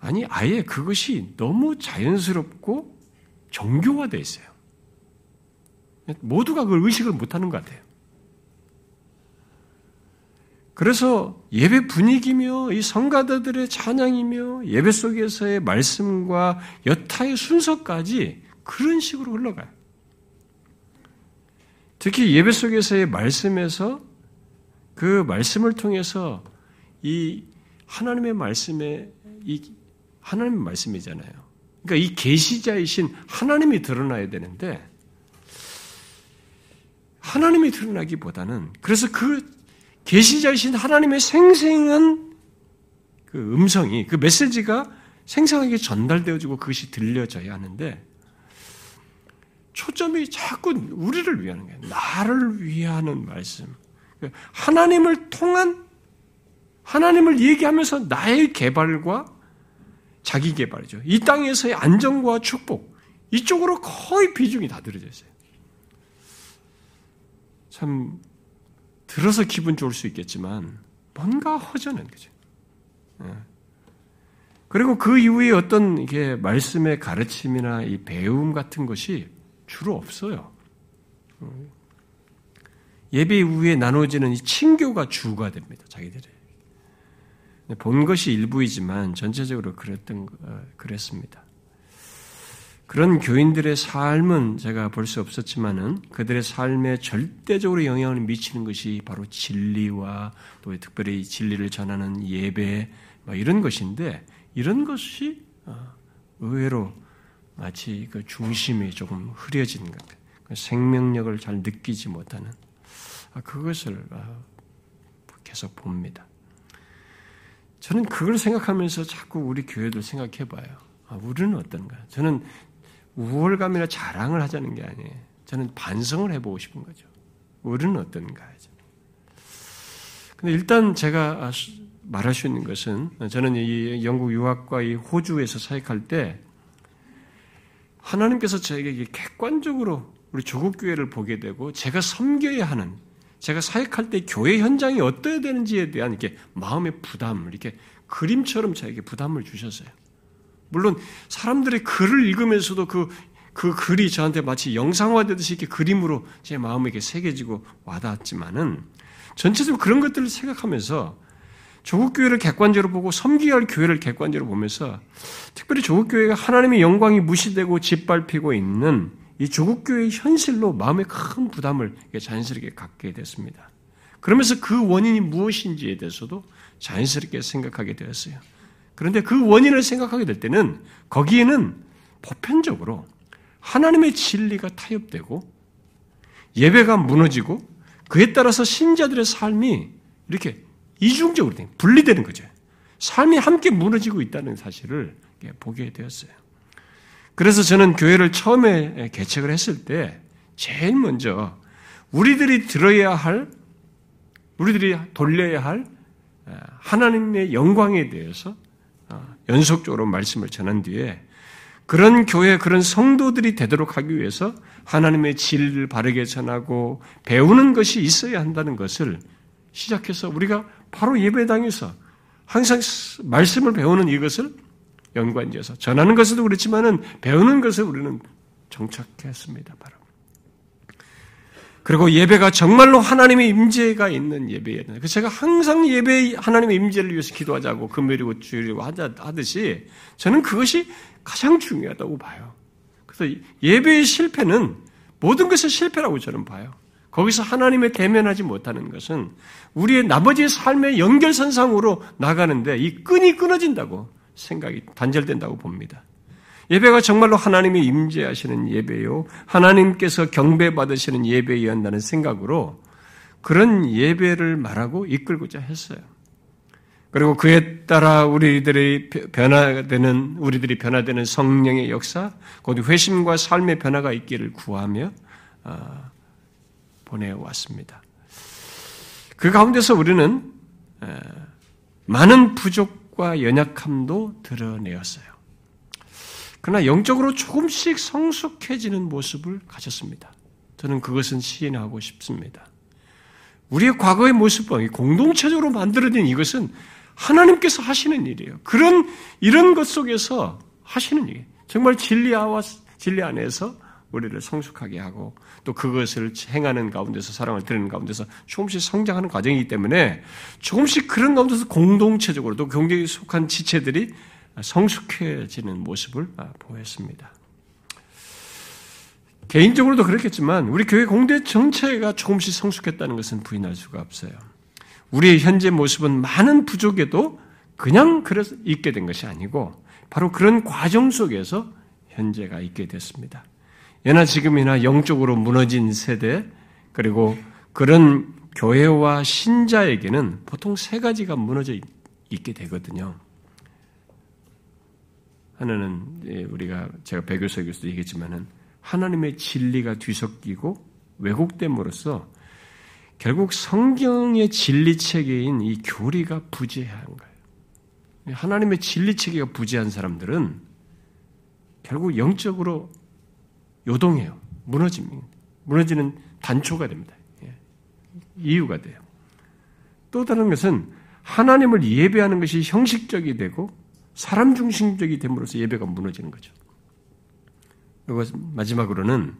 아니, 아예 그것이 너무 자연스럽고 정교화되어 있어요. 모두가 그걸 의식을 못하는 것 같아요. 그래서 예배 분위기며 이 성가대들의 찬양이며 예배 속에서의 말씀과 여타의 순서까지 그런 식으로 흘러가요. 특히 예배 속에서의 말씀에서 그 말씀을 통해서 이 하나님의 말씀에 이 하나님의 말씀이잖아요. 그러니까 이 계시자이신 하나님이 드러나야 되는데 하나님이 드러나기보다는 그래서 그 계시자이신 하나님의 생생한 그 음성이 그 메시지가 생생하게 전달되어지고 그것이 들려져야 하는데 초점이 자꾸 우리를 위하는 거예요. 나를 위하는 말씀. 하나님을 통한 하나님을 얘기하면서 나의 개발과 자기 개발이죠. 이 땅에서의 안정과 축복 이쪽으로 거의 비중이 다 들어져 있어요. 참 들어서 기분 좋을 수 있겠지만 뭔가 허전한 거죠. 예. 그리고 그 이후에 어떤 이게 말씀의 가르침이나 이 배움 같은 것이 주로 없어요. 예배 이후에 나눠지는 이 친교가 주가 됩니다. 자기들이. 본 것이 일부이지만 전체적으로 그랬던 어, 그랬습니다. 그런 교인들의 삶은 제가 볼 수 없었지만은 그들의 삶에 절대적으로 영향을 미치는 것이 바로 진리와 또 특별히 진리를 전하는 예배 뭐 이런 것인데 이런 것이 어, 의외로 마치 그 중심이 조금 흐려지는 것. 그 생명력을 잘 느끼지 못하는 아, 그것을 어, 계속 봅니다. 저는 그걸 생각하면서 자꾸 우리 교회들 생각해 봐요. 아, 우리는 어떤가? 저는 우월감이나 자랑을 하자는 게 아니에요. 저는 반성을 해보고 싶은 거죠. 우리는 어떤가? 근데 일단 제가 아, 말할 수 있는 것은 저는 이 영국 유학과 이 호주에서 사역할 때 하나님께서 저에게 객관적으로 우리 조국 교회를 보게 되고 제가 섬겨야 하는 제가 사역할 때 교회 현장이 어떠해야 되는지에 대한 이렇게 마음의 부담, 이렇게 그림처럼 저에게 부담을 주셨어요. 물론 사람들의 글을 읽으면서도 그, 그 글이 저한테 마치 영상화되듯이 이렇게 그림으로 제 마음에 이렇게 새겨지고 와닿았지만은 전체적으로 그런 것들을 생각하면서 조국 교회를 객관적으로 보고 섬기야 할 교회를 객관적으로 보면서 특별히 조국 교회가 하나님의 영광이 무시되고 짓밟히고 있는 이 조국 교회의 현실로 마음에 큰 부담을 자연스럽게 갖게 됐습니다. 그러면서 그 원인이 무엇인지에 대해서도 자연스럽게 생각하게 되었어요. 그런데 그 원인을 생각하게 될 때는 거기에는 보편적으로 하나님의 진리가 타협되고 예배가 무너지고 그에 따라서 신자들의 삶이 이렇게 이중적으로 분리되는 거죠. 삶이 함께 무너지고 있다는 사실을 보게 되었어요. 그래서 저는 교회를 처음에 개척을 했을 때 제일 먼저 우리들이 들어야 할, 우리들이 돌려야 할 하나님의 영광에 대해서 어, 연속적으로 말씀을 전한 뒤에 그런 교회, 그런 성도들이 되도록 하기 위해서 하나님의 진리를 바르게 전하고 배우는 것이 있어야 한다는 것을 시작해서 우리가 바로 예배당에서 항상 말씀을 배우는 이것을 연관지어서 전하는 것도 그렇지만은 배우는 것을 우리는 정착했습니다. 바로. 그리고 예배가 정말로 하나님의 임재가 있는 예배예요. 그 제가 항상 예배 하나님의 임재를 위해서 기도하자고 금요일이고 주일이고 하듯이 저는 그것이 가장 중요하다고 봐요. 그래서 예배의 실패는 모든 것의 실패라고 저는 봐요. 거기서 하나님의 대면하지 못하는 것은 우리의 나머지 삶의 연결선상으로 나가는데 이 끈이 끊어진다고 생각이 단절된다고 봅니다. 예배가 정말로 하나님이 임재하시는 예배요. 하나님께서 경배받으시는 예배였다는 생각으로 그런 예배를 말하고 이끌고자 했어요. 그리고 그에 따라 우리들이 변화되는, 우리들이 변화되는 성령의 역사, 곧 회심과 삶의 변화가 있기를 구하며, 아, 보내왔습니다. 그 가운데서 우리는 많은 부족과 연약함도 드러내었어요. 그러나 영적으로 조금씩 성숙해지는 모습을 가졌습니다. 저는 그것은 시인하고 싶습니다. 우리의 과거의 모습과 공동체적으로 만들어진 이것은 하나님께서 하시는 일이에요. 그런 이런 것 속에서 하시는 일. 정말 진리와 진리 안에서 우리를 성숙하게 하고 또 그것을 행하는 가운데서 사랑을 드리는 가운데서 조금씩 성장하는 과정이기 때문에 조금씩 그런 가운데서 공동체적으로 또 경제에 속한 지체들이 성숙해지는 모습을 보였습니다. 개인적으로도 그렇겠지만 우리 교회 공대 정체가 조금씩 성숙했다는 것은 부인할 수가 없어요. 우리의 현재 모습은 많은 부족에도 그냥 그래서 있게 된 것이 아니고 바로 그런 과정 속에서 현재가 있게 됐습니다. 예나 지금이나 영적으로 무너진 세대 그리고 그런 교회와 신자에게는 보통 세 가지가 무너져 있게 되거든요. 하나는 예, 우리가 제가 배교석에서도 얘기했지만은 하나님의 진리가 뒤섞이고 왜곡됨으로써 결국 성경의 진리 체계인 이 교리가 부재한 거예요. 하나님의 진리 체계가 부재한 사람들은 결국 영적으로 요동해요. 무너집니다. 무너지는 단초가 됩니다. 예. 이유가 돼요. 또 다른 것은 하나님을 예배하는 것이 형식적이 되고 사람 중심적이 됨으로써 예배가 무너지는 거죠. 그리고 마지막으로는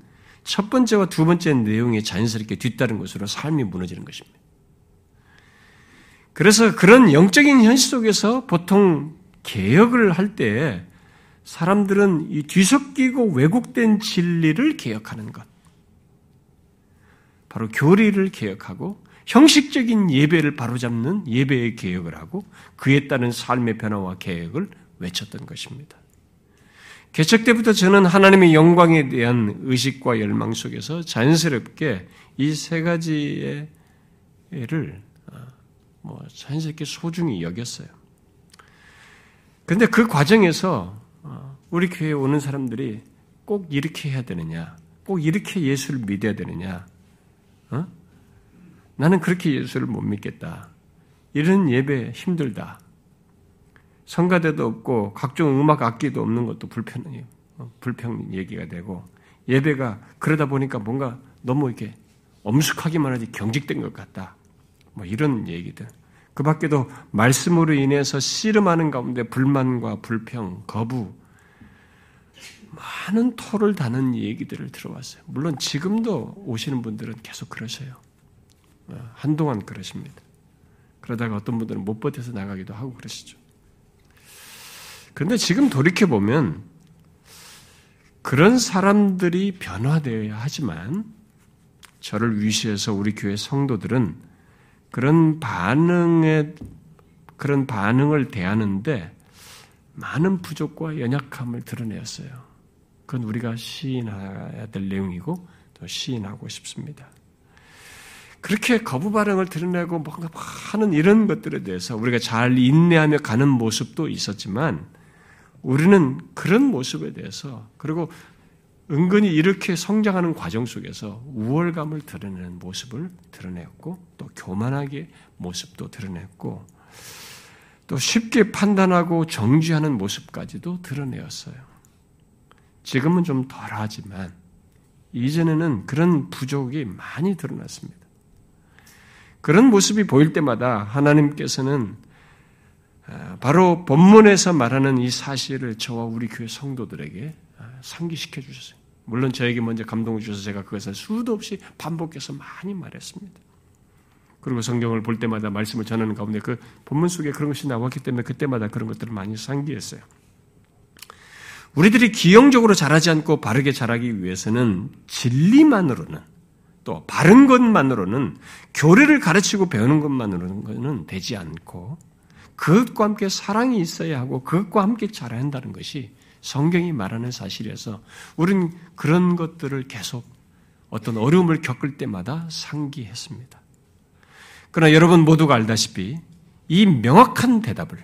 첫 번째와 두 번째 내용이 자연스럽게 뒤따른 것으로 삶이 무너지는 것입니다. 그래서 그런 영적인 현실 속에서 보통 개혁을 할 때 사람들은 이 뒤섞이고 왜곡된 진리를 개혁하는 것. 바로 교리를 개혁하고 형식적인 예배를 바로잡는 예배의 개혁을 하고 그에 따른 삶의 변화와 개혁을 외쳤던 것입니다. 개척 때부터 저는 하나님의 영광에 대한 의식과 열망 속에서 자연스럽게 이 세 가지의 를 어, 뭐 자연스럽게 소중히 여겼어요. 근데 그 과정에서 어, 우리 교회에 오는 사람들이 꼭 이렇게 해야 되느냐, 꼭 이렇게 예수를 믿어야 되느냐, 어? 나는 그렇게 예수를 못 믿겠다. 이런 예배 힘들다. 성가대도 없고 각종 음악 악기도 없는 것도 불편해요. 어, 불평 얘기가 되고 예배가 그러다 보니까 뭔가 너무 이렇게 엄숙하기만 하지 경직된 것 같다. 뭐 이런 얘기들. 그 밖에도 말씀으로 인해서 씨름하는 가운데 불만과 불평, 거부, 많은 토를 다는 얘기들을 들어왔어요. 물론 지금도 오시는 분들은 계속 그러세요. 어, 한동안 그러십니다. 그러다가 어떤 분들은 못 버텨서 나가기도 하고 그러시죠. 그런데 지금 돌이켜보면 그런 사람들이 변화되어야 하지만 저를 위시해서 우리 교회 성도들은 그런 반응에 그런 반응을 대하는데 많은 부족과 연약함을 드러내었어요. 그건 우리가 시인해야 될 내용이고 또 시인하고 싶습니다. 그렇게 거부 반응을 드러내고 뭔가 하는 이런 것들에 대해서 우리가 잘 인내하며 가는 모습도 있었지만 우리는 그런 모습에 대해서 그리고 은근히 이렇게 성장하는 과정 속에서 우월감을 드러내는 모습을 드러냈고 또 교만하게 모습도 드러냈고 또 쉽게 판단하고 정지하는 모습까지도 드러내었어요. 지금은 좀 덜하지만 이전에는 그런 부족이 많이 드러났습니다. 그런 모습이 보일 때마다 하나님께서는 아, 바로 본문에서 말하는 이 사실을 저와 우리 교회 성도들에게 아, 상기시켜 주셨어요. 물론 저에게 먼저 감동을 주셔서 제가 그것을 수도 없이 반복해서 많이 말했습니다. 그리고 성경을 볼 때마다 말씀을 전하는 가운데 그 본문 속에 그런 것이 나왔기 때문에 그때마다 그런 것들을 많이 상기했어요. 우리들이 기형적으로 자라지 않고 바르게 자라기 위해서는 진리만으로는 또 바른 것만으로는 교리를 가르치고 배우는 것만으로는 되지 않고 그것과 함께 사랑이 있어야 하고 그것과 함께 자라야 한다는 것이 성경이 말하는 사실이어서 우리는 그런 것들을 계속 어떤 어려움을 겪을 때마다 상기했습니다. 그러나 여러분 모두가 알다시피 이 명확한 대답을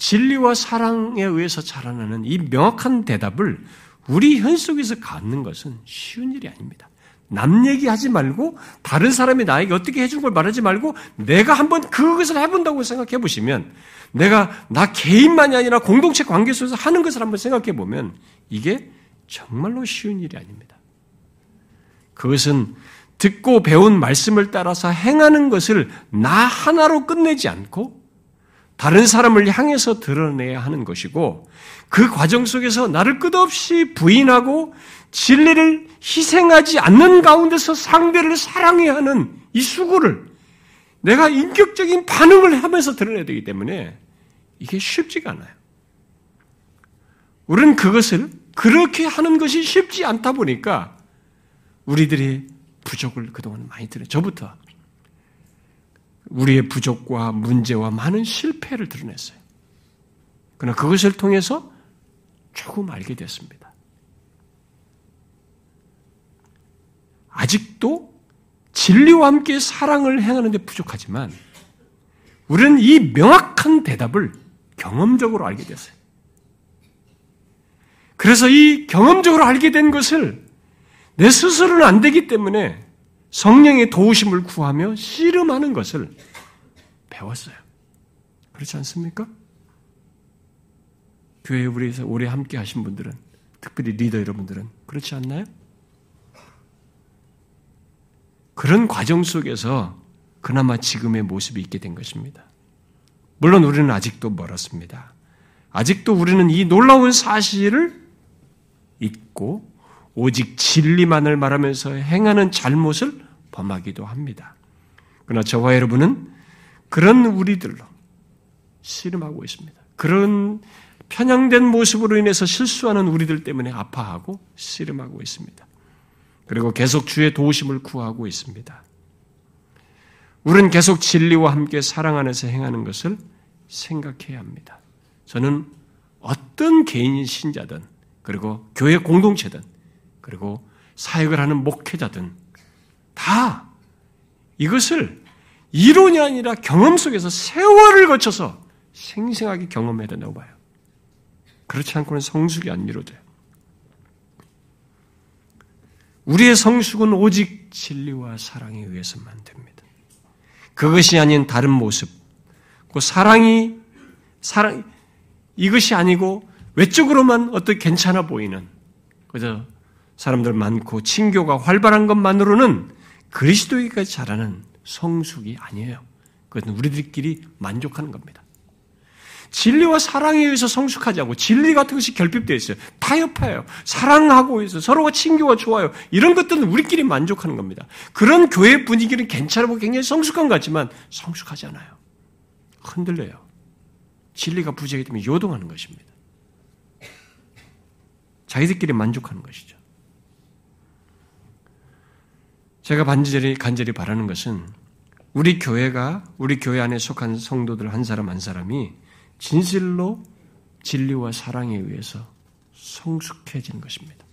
진리와 사랑에 의해서 자라나는 이 명확한 대답을 우리 현 속에서 갖는 것은 쉬운 일이 아닙니다. 남 얘기하지 말고 다른 사람이 나에게 어떻게 해준 걸 말하지 말고 내가 한번 그것을 해본다고 생각해 보시면 내가 나 개인만이 아니라 공동체 관계 속에서 하는 것을 한번 생각해 보면 이게 정말로 쉬운 일이 아닙니다. 그것은 듣고 배운 말씀을 따라서 행하는 것을 나 하나로 끝내지 않고 다른 사람을 향해서 드러내야 하는 것이고 그 과정 속에서 나를 끝없이 부인하고 진리를 희생하지 않는 가운데서 상대를 사랑해야 하는 이 수고를 내가 인격적인 반응을 하면서 드러내야 되기 때문에 이게 쉽지가 않아요. 우리는 그것을 그렇게 하는 것이 쉽지 않다 보니까 우리들이 부족을 그동안 많이 들어요. 저부터 우리의 부족과 문제와 많은 실패를 드러냈어요. 그러나 그것을 통해서 조금 알게 됐습니다. 아직도 진리와 함께 사랑을 행하는데 부족하지만 우리는 이 명확한 대답을 경험적으로 알게 됐어요. 그래서 이 경험적으로 알게 된 것을 내 스스로는 안 되기 때문에 성령의 도우심을 구하며 씨름하는 것을 배웠어요. 그렇지 않습니까? 교회 우리에서 오래 함께 하신 분들은, 특별히 리더 여러분들은 그렇지 않나요? 그런 과정 속에서 그나마 지금의 모습이 있게 된 것입니다. 물론 우리는 아직도 멀었습니다. 아직도 우리는 이 놀라운 사실을 잊고 오직 진리만을 말하면서 행하는 잘못을 범하기도 합니다. 그러나 저와 여러분은 그런 우리들로 씨름하고 있습니다. 그런 편향된 모습으로 인해서 실수하는 우리들 때문에 아파하고 씨름하고 있습니다. 그리고 계속 주의 도우심을 구하고 있습니다. 우리는 계속 진리와 함께 사랑 안에서 행하는 것을 생각해야 합니다. 저는 어떤 개인 신자든 그리고 교회 공동체든 그리고 사역을 하는 목회자든 다 이것을 이론이 아니라 경험 속에서 세월을 거쳐서 생생하게 경험해야 된다고 봐요. 그렇지 않고는 성숙이 안 이루어져요. 우리의 성숙은 오직 진리와 사랑에 의해서만 됩니다. 그것이 아닌 다른 모습, 그 사랑이 사랑 이것이 아니고 외적으로만 어떻게 괜찮아 보이는 그저 사람들 많고 친교가 활발한 것만으로는 그리스도에까지 자라는 성숙이 아니에요. 그것은 우리들끼리 만족하는 겁니다. 진리와 사랑에 의해서 성숙하지 않고 진리 같은 것이 결핍되어 있어요. 타협해요. 사랑하고 있어 서로가 친교가 좋아요. 이런 것들은 우리끼리 만족하는 겁니다. 그런 교회 분위기는 괜찮고 굉장히 성숙한 것 같지만 성숙하지 않아요. 흔들려요. 진리가 부재하게 되면 요동하는 것입니다. 자기들끼리 만족하는 것이죠. 제가 반절히 간절히 바라는 것은 우리 교회가 우리 교회 안에 속한 성도들 한 사람 한 사람이 진실로 진리와 사랑에 의해서 성숙해지는 것입니다.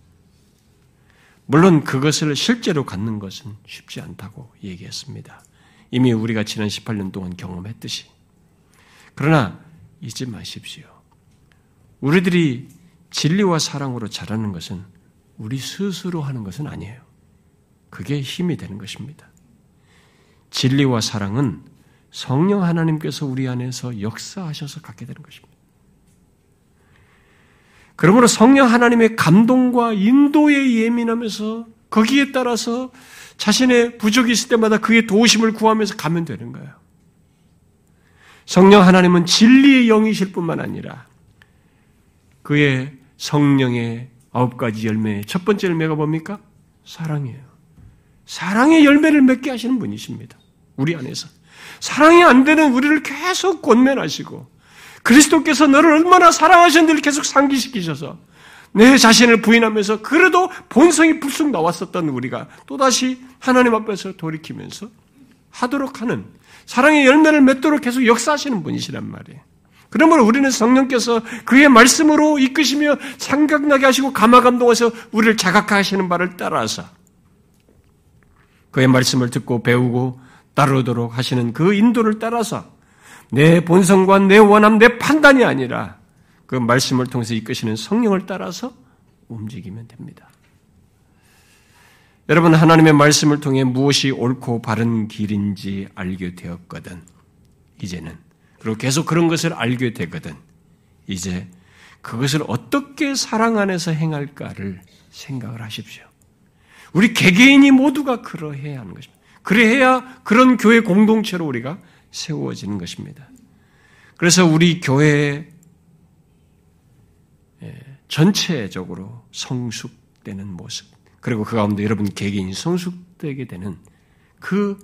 물론 그것을 실제로 갖는 것은 쉽지 않다고 얘기했습니다. 이미 우리가 지난 18년 동안 경험했듯이. 그러나 잊지 마십시오. 우리들이 진리와 사랑으로 자라는 것은 우리 스스로 하는 것은 아니에요. 그게 힘이 되는 것입니다. 진리와 사랑은 성령 하나님께서 우리 안에서 역사하셔서 갖게 되는 것입니다. 그러므로 성령 하나님의 감동과 인도에 예민하면서 거기에 따라서 자신의 부족이 있을 때마다 그의 도우심을 구하면서 가면 되는 거예요. 성령 하나님은 진리의 영이실 뿐만 아니라 그의 성령의 아홉 가지 열매, 첫 번째 열매가 뭡니까? 사랑이에요. 사랑의 열매를 맺게 하시는 분이십니다. 우리 안에서. 사랑이 안 되는 우리를 계속 권면하시고 그리스도께서 너를 얼마나 사랑하셨는지를 계속 상기시키셔서 내 자신을 부인하면서 그래도 본성이 불쑥 나왔었던 우리가 또다시 하나님 앞에서 돌이키면서 하도록 하는 사랑의 열매를 맺도록 계속 역사하시는 분이시란 말이에요. 그러므로 우리는 성령께서 그의 말씀으로 이끄시며 생각나게 하시고 감화 감동하셔 우리를 자각하시는 바를 따라서 그의 말씀을 듣고 배우고 따르도록 하시는 그 인도를 따라서 내 본성과 내 원함, 내 판단이 아니라 그 말씀을 통해서 이끄시는 성령을 따라서 움직이면 됩니다. 여러분, 하나님의 말씀을 통해 무엇이 옳고 바른 길인지 알게 되었거든. 이제는. 그리고 계속 그런 것을 알게 되거든. 이제 그것을 어떻게 사랑 안에서 행할까를 생각을 하십시오. 우리 개개인이 모두가 그러해야 하는 것입니다. 그래야 그런 교회 공동체로 우리가 세워지는 것입니다. 그래서 우리 교회 예, 전체적으로 성숙되는 모습, 그리고 그 가운데 여러분 개개인이 성숙되게 되는 그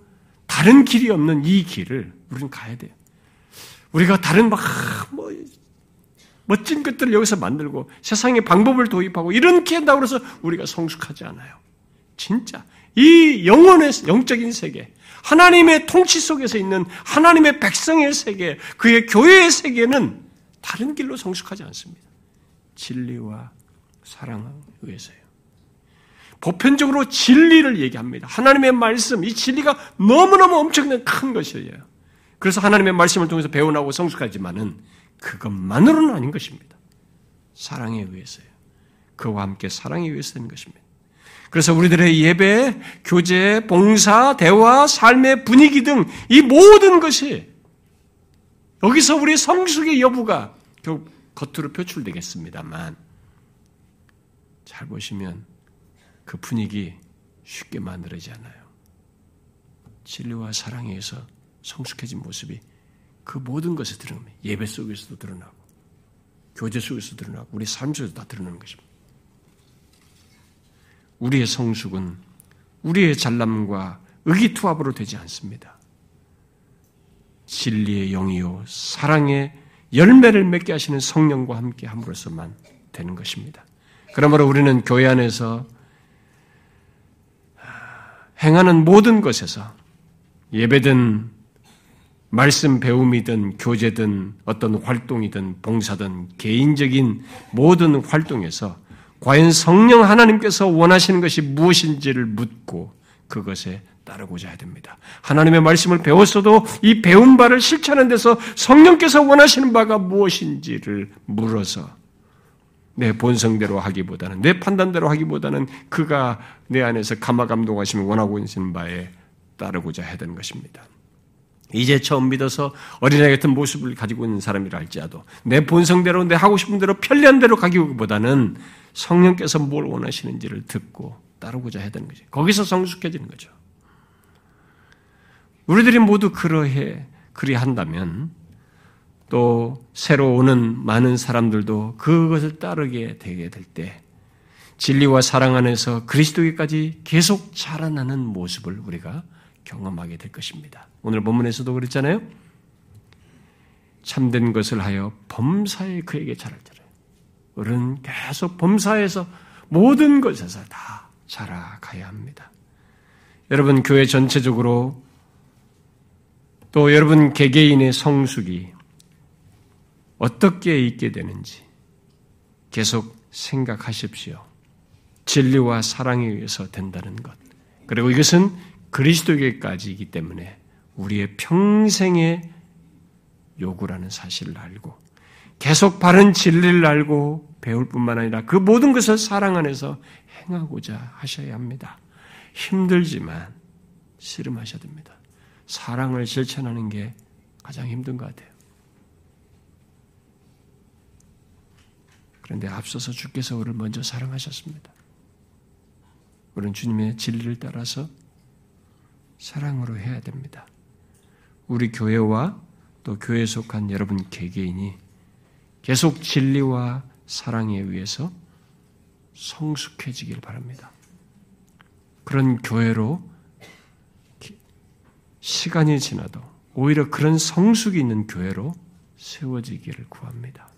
다른 길이 없는 이 길을 우리는 가야 돼요. 우리가 다른 막, 뭐, 멋진 것들을 여기서 만들고 세상의 방법을 도입하고 이렇게 한다고 해서 우리가 성숙하지 않아요. 진짜. 이 영혼의, 영적인 세계, 하나님의 통치 속에서 있는 하나님의 백성의 세계, 그의 교회의 세계는 다른 길로 성숙하지 않습니다. 진리와 사랑에 의해서요. 보편적으로 진리를 얘기합니다. 하나님의 말씀, 이 진리가 너무너무 엄청난 큰 것이에요. 그래서 하나님의 말씀을 통해서 배워나고 성숙하지만은 그것만으로는 아닌 것입니다. 사랑에 의해서요. 그와 함께 사랑에 위해서 된 것입니다. 그래서 우리들의 예배, 교제, 봉사, 대화, 삶의 분위기 등 이 모든 것이 여기서 우리 성숙의 여부가 결국 겉으로 표출되겠습니다만 잘 보시면 그 분위기 쉽게 만들어지지 않아요. 진리와 사랑에 의해서 성숙해진 모습이 그 모든 것에 드러납니다. 예배 속에서도 드러나고 교제 속에서 드러나고 우리 삶 속에서 다 드러나는 것입니다. 우리의 성숙은 우리의 잘남과 의기투합으로 되지 않습니다. 진리의 영이요 사랑의 열매를 맺게 하시는 성령과 함께 함으로써만 되는 것입니다. 그러므로 우리는 교회 안에서 행하는 모든 것에서 예배든 말씀 배움이든 교제든 어떤 활동이든 봉사든 개인적인 모든 활동에서 과연 성령 하나님께서 원하시는 것이 무엇인지를 묻고 그것에 따르고자 해야 됩니다. 하나님의 말씀을 배웠어도 이 배운 바를 실천하는 데서 성령께서 원하시는 바가 무엇인지를 물어서 내 본성대로 하기보다는 내 판단대로 하기보다는 그가 내 안에서 감화 감동하시면 원하고 있는 바에 따르고자 해야 되는 것입니다. 이제 처음 믿어서 어린아이 같은 모습을 가지고 있는 사람이라 할지라도 내 본성대로 내 하고 싶은 대로 편리한 대로 가기보다는 성령께서 뭘 원하시는지를 듣고 따르고자 해야 되는 거죠. 거기서 성숙해지는 거죠. 우리들이 모두 그러해 그리한다면 또 새로 오는 많은 사람들도 그것을 따르게 되게 될 때 진리와 사랑 안에서 그리스도에까지 계속 자라나는 모습을 우리가 경험하게 될 것입니다. 오늘 본문에서도 그랬잖아요. 참된 것을 하여 범사에 그에게 자랄자라. 우리는 계속 범사에서 모든 것에서 다 자라가야 합니다. 여러분 교회 전체적으로 또 여러분 개개인의 성숙이 어떻게 있게 되는지 계속 생각하십시오. 진리와 사랑에 의해서 된다는 것. 그리고 이것은 그리스도에게까지이기 때문에 우리의 평생의 요구라는 사실을 알고 계속 바른 진리를 알고 배울 뿐만 아니라 그 모든 것을 사랑 안에서 행하고자 하셔야 합니다. 힘들지만 씨름하셔야 됩니다. 사랑을 실천하는 게 가장 힘든 것 같아요. 그런데 앞서서 주께서 우리를 먼저 사랑하셨습니다. 우리는 주님의 진리를 따라서 사랑으로 해야 됩니다. 우리 교회와 또 교회에 속한 여러분 개개인이 계속 진리와 사랑에 의해서 성숙해지길 바랍니다. 그런 교회로 시간이 지나도 오히려 그런 성숙이 있는 교회로 세워지기를 구합니다.